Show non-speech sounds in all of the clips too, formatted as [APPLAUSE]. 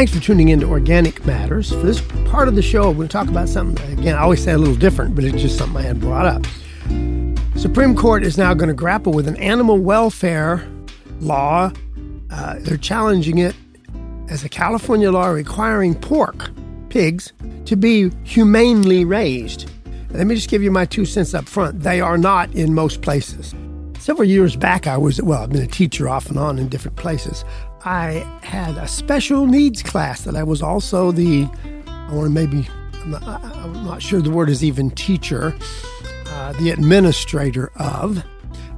Thanks for tuning in to Organic Matters. For this part of the show, we're going to talk about something, again, I always say a little different, but it's just something I had brought up. Supreme Court is now going to grapple with an animal welfare law. Uh, they're challenging it as a California law requiring pork, pigs, to be humanely raised. Let me just give you my two cents up front. They are not in most places. Several years back, I was, well, I've been a teacher off and on in different places. I had a special needs class that I was also the, I want to maybe, I'm not, I'm not sure the word is even teacher, uh, the administrator of.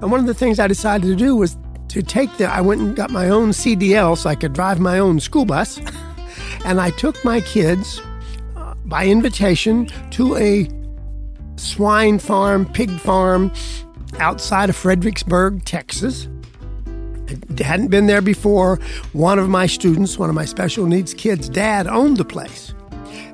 And one of the things I decided to do was to take the, I went and got my own CDL so I could drive my own school bus. [LAUGHS] and I took my kids uh, by invitation to a swine farm, pig farm outside of Fredericksburg, Texas. Hadn't been there before. One of my students, one of my special needs kids' dad owned the place.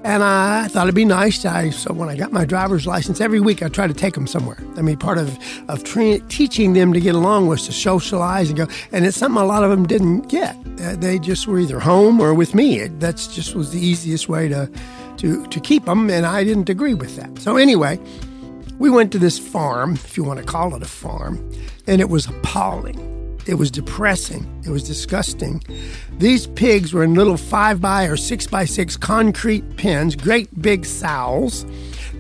And I thought it'd be nice. I, so when I got my driver's license, every week I try to take them somewhere. I mean, part of, of tra- teaching them to get along was to socialize and go. And it's something a lot of them didn't get. Uh, they just were either home or with me. It, that's just was the easiest way to, to, to keep them. And I didn't agree with that. So anyway, we went to this farm, if you want to call it a farm, and it was appalling. It was depressing. It was disgusting. These pigs were in little five by or six by six concrete pens, great big sows.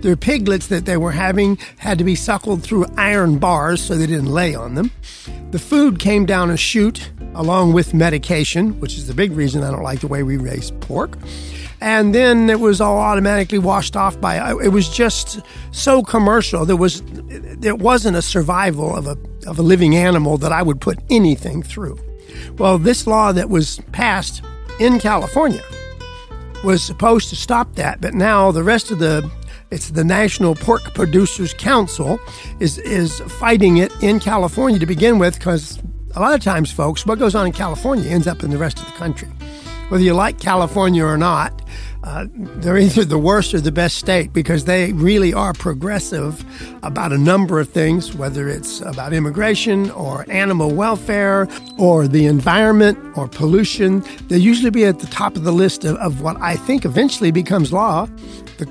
Their piglets that they were having had to be suckled through iron bars so they didn't lay on them. The food came down a chute along with medication, which is the big reason I don't like the way we raise pork and then it was all automatically washed off by it was just so commercial. There was there wasn't a survival of a of a living animal that I would put anything through. Well this law that was passed in California was supposed to stop that but now the rest of the it's the National Pork Producers Council is is fighting it in California to begin with because a lot of times folks what goes on in California ends up in the rest of the country whether you like California or not, uh, they're either the worst or the best state because they really are progressive about a number of things, whether it's about immigration or animal welfare or the environment or pollution. They usually be at the top of the list of, of what I think eventually becomes law. The,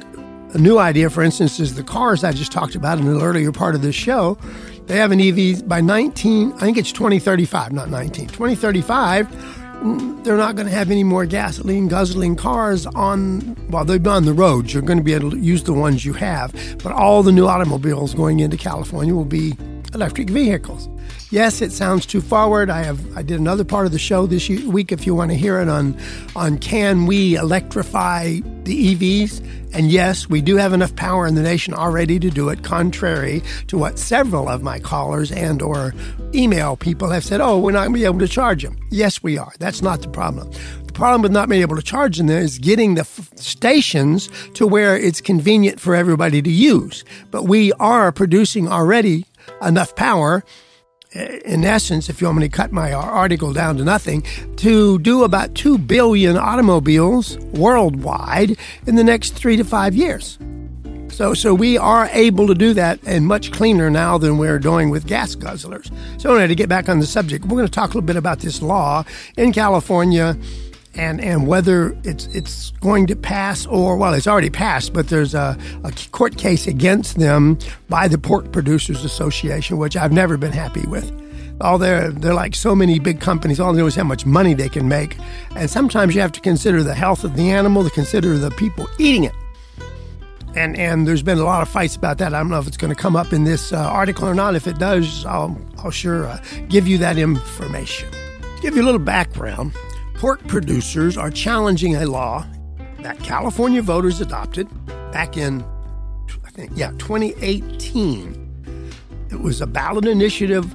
a new idea, for instance, is the cars I just talked about in an earlier part of this show. They have an EV by 19, I think it's 2035, not 19. 2035 they're not going to have any more gasoline guzzling cars on well they've been on the roads. You're going to be able to use the ones you have. But all the new automobiles going into california will be electric vehicles yes it sounds too forward i have i did another part of the show this week if you want to hear it on on can we electrify the evs and yes, we do have enough power in the nation already to do it, contrary to what several of my callers and or email people have said, oh, we're not going to be able to charge them. Yes, we are. That's not the problem. The problem with not being able to charge them is getting the f- stations to where it's convenient for everybody to use. But we are producing already enough power eh, in essence, if you want me to cut my article down to nothing, to do about 2 billion automobiles worldwide in the next three to five years. So, so we are able to do that and much cleaner now than we're doing with gas guzzlers. So, anyway, to get back on the subject, we're going to talk a little bit about this law in California and and whether it's it's going to pass or well, it's already passed, but there's a, a court case against them by the Pork Producers Association, which I've never been happy with. All they're they're like so many big companies. All they know is how much money they can make, and sometimes you have to consider the health of the animal, to consider the people eating it. And, and there's been a lot of fights about that. I don't know if it's going to come up in this uh, article or not. If it does, I'll, I'll sure uh, give you that information. Give you a little background, pork producers are challenging a law that California voters adopted back in, I think, yeah, 2018. It was a ballot initiative,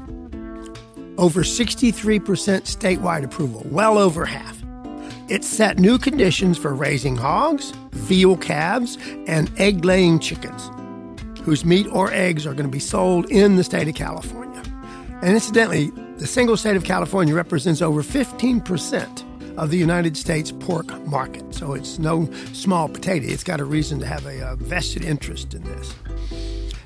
over 63% statewide approval, well over half. It set new conditions for raising hogs, veal calves, and egg laying chickens, whose meat or eggs are going to be sold in the state of California. And incidentally, the single state of California represents over 15% of the United States pork market. So it's no small potato. It's got a reason to have a, a vested interest in this.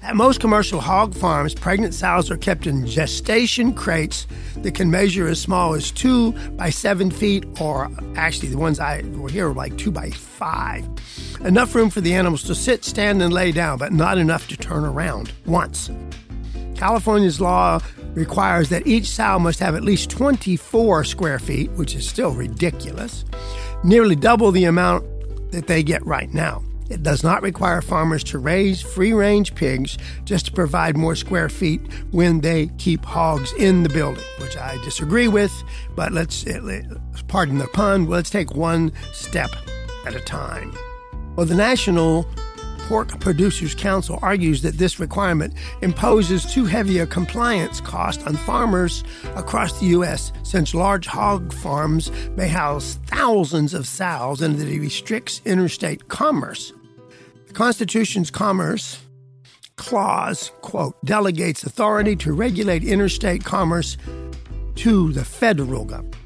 At most commercial hog farms, pregnant sows are kept in gestation crates that can measure as small as two by seven feet, or actually, the ones I were here were like two by five. Enough room for the animals to sit, stand, and lay down, but not enough to turn around once. California's law requires that each sow must have at least 24 square feet, which is still ridiculous, nearly double the amount that they get right now. It does not require farmers to raise free range pigs just to provide more square feet when they keep hogs in the building, which I disagree with. But let's, eh, pardon the pun, let's take one step at a time. Well, the National Pork Producers Council argues that this requirement imposes too heavy a compliance cost on farmers across the U.S. since large hog farms may house thousands of sows and that it restricts interstate commerce. The Constitution's Commerce Clause, quote, delegates authority to regulate interstate commerce to the federal government.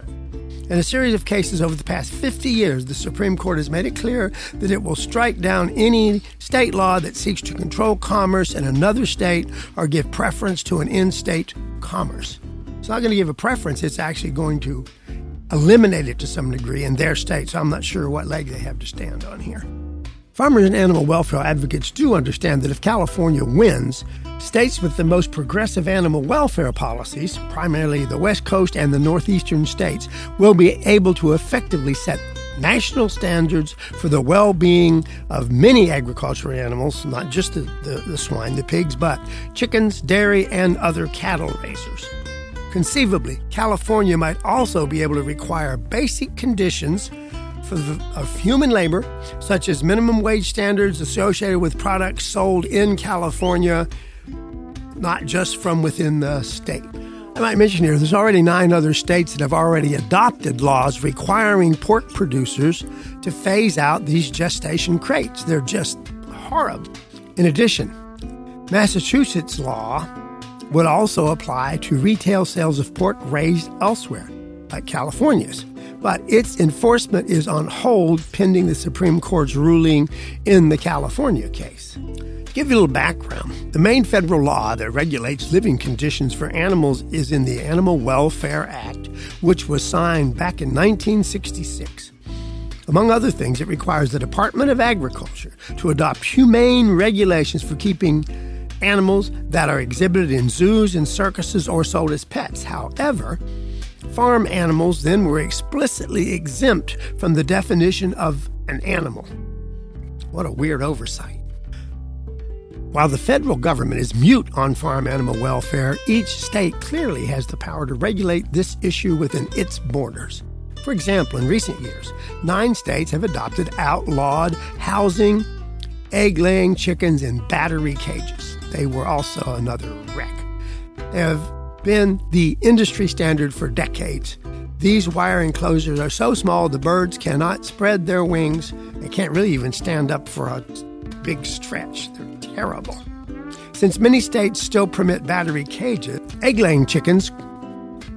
In a series of cases over the past 50 years, the Supreme Court has made it clear that it will strike down any state law that seeks to control commerce in another state or give preference to an in state commerce. It's not going to give a preference, it's actually going to eliminate it to some degree in their state. So I'm not sure what leg they have to stand on here. Farmers and animal welfare advocates do understand that if California wins, states with the most progressive animal welfare policies, primarily the West Coast and the Northeastern states, will be able to effectively set national standards for the well being of many agricultural animals, not just the, the, the, swine, the pigs, but chickens, dairy, and other cattle raisers. Conceivably, California might also be able to require basic conditions of human labor, such as minimum wage standards associated with products sold in California, not just from within the state. I might mention here there's already nine other states that have already adopted laws requiring pork producers to phase out these gestation crates. They're just horrible. In addition, Massachusetts law would also apply to retail sales of pork raised elsewhere, like California's but its enforcement is on hold pending the Supreme Court's ruling in the California case. To give you a little background, the main federal law that regulates living conditions for animals is in the Animal Welfare Act, which was signed back in 1966. Among other things, it requires the Department of Agriculture to adopt humane regulations for keeping animals that are exhibited in zoos and circuses or sold as pets. However, Farm animals then were explicitly exempt from the definition of an animal. What a weird oversight. While the federal government is mute on farm animal welfare, each state clearly has the power to regulate this issue within its borders. For example, in recent years, nine states have adopted outlawed housing egg laying chickens in battery cages. They were also another wreck. They have been the industry standard for decades. These wire enclosures are so small the birds cannot spread their wings. They can't really even stand up for a big stretch. They're terrible. Since many states still permit battery cages, egg laying chickens'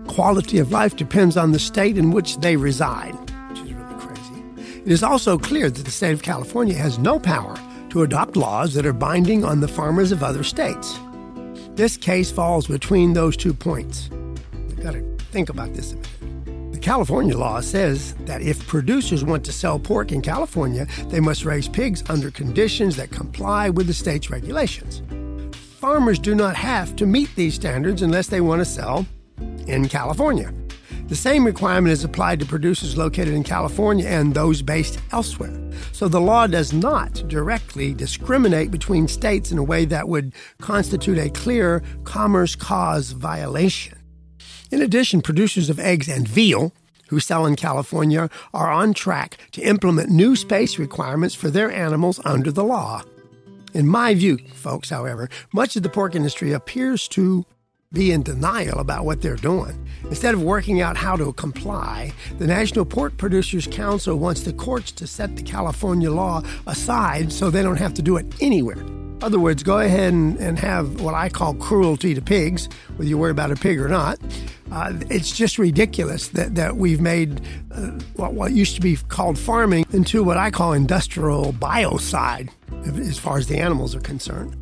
quality of life depends on the state in which they reside, which is really crazy. It is also clear that the state of California has no power to adopt laws that are binding on the farmers of other states. This case falls between those two points. You've got to think about this a minute. The California law says that if producers want to sell pork in California, they must raise pigs under conditions that comply with the state's regulations. Farmers do not have to meet these standards unless they want to sell in California. The same requirement is applied to producers located in California and those based elsewhere. So the law does not directly discriminate between states in a way that would constitute a clear commerce clause violation. In addition, producers of eggs and veal who sell in California are on track to implement new space requirements for their animals under the law. In my view, folks, however, much of the pork industry appears to be in denial about what they're doing. Instead of working out how to comply, the National Pork Producers Council wants the courts to set the California law aside so they don't have to do it anywhere. In other words, go ahead and, and have what I call cruelty to pigs, whether you worry about a pig or not. Uh, it's just ridiculous that, that we've made uh, what, what used to be called farming into what I call industrial biocide, as far as the animals are concerned.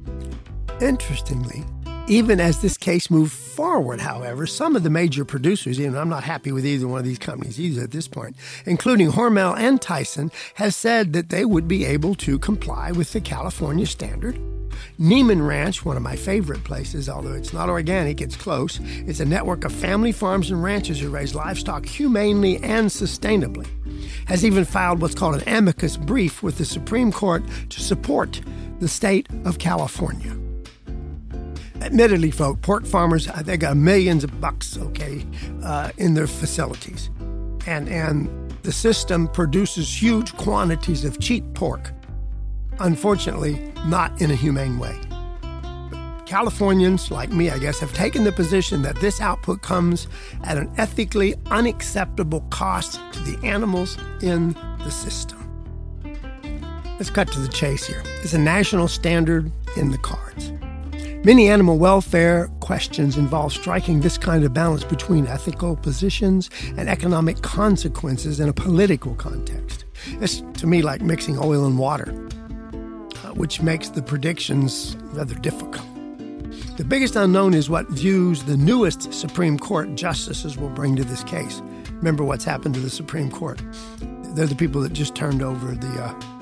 Interestingly, even as this case moved forward, however, some of the major producers, and I'm not happy with either one of these companies either at this point, including Hormel and Tyson, have said that they would be able to comply with the California standard. Niman Ranch, one of my favorite places, although it's not organic, it's close. It's a network of family farms and ranches who raise livestock humanely and sustainably. Has even filed what's called an amicus brief with the Supreme Court to support the state of California. Admittedly, folk, pork farmers they got millions of bucks, okay, uh, in their facilities, and and the system produces huge quantities of cheap pork. Unfortunately, not in a humane way. Californians, like me, I guess, have taken the position that this output comes at an ethically unacceptable cost to the animals in the system. Let's cut to the chase here. It's a national standard in the cards. Many animal welfare questions involve striking this kind of balance between ethical positions and economic consequences in a political context. It's to me like mixing oil and water, uh, which makes the predictions rather difficult. The biggest unknown is what views the newest Supreme Court justices will bring to this case. Remember what's happened to the Supreme Court. They're the people that just turned over the uh, uh,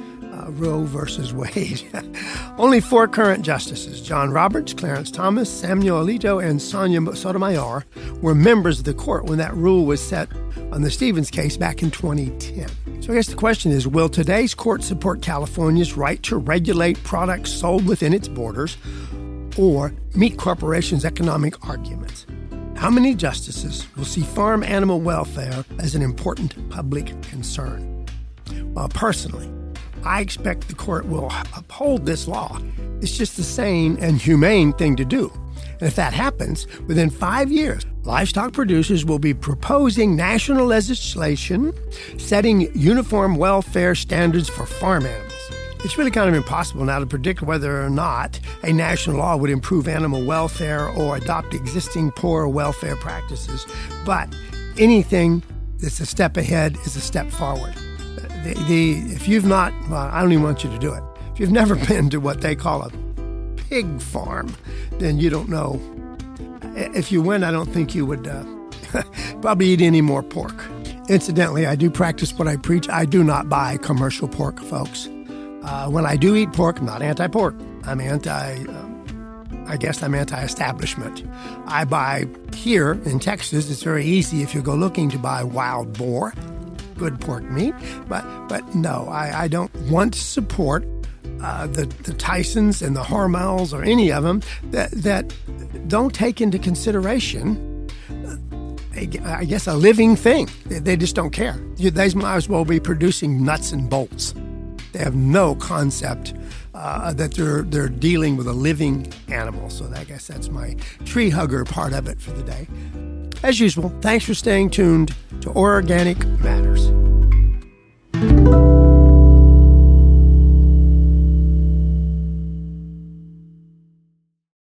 Roe versus Wade. [LAUGHS] Only four current justices, John Roberts, Clarence Thomas, Samuel Alito, and Sonia Sotomayor, were members of the court when that rule was set on the Stevens case back in 2010. So I guess the question is will today's court support California's right to regulate products sold within its borders or meet corporations' economic arguments? How many justices will see farm animal welfare as an important public concern? Well, personally, I expect the court will uphold this law. It's just the sane and humane thing to do. And if that happens, within five years, livestock producers will be proposing national legislation setting uniform welfare standards for farm animals. It's really kind of impossible now to predict whether or not a national law would improve animal welfare or adopt existing poor welfare practices. But anything that's a step ahead is a step forward the, if you've not, well, I don't even want you to do it. If you've never [LAUGHS] been to what they call a pig farm, then you don't know. If you went, I don't think you would uh, [LAUGHS] probably eat any more pork. Incidentally, I do practice what I preach. I do not buy commercial pork, folks. Uh, when I do eat pork, I'm not anti-pork. I'm anti. Uh, I guess I'm anti-establishment. I buy here in Texas. It's very easy if you go looking to buy wild boar good pork meat. But but no, I, I don't want to support uh, the the Tysons and the Hormels or any of them that that don't take into consideration. I guess a living thing. They just don't care. They might as well be producing nuts and bolts. They have no concept uh, that they're they're dealing with a living animal. So I guess that's my tree hugger part of it for the day. As usual, thanks for staying tuned to Organic Matters.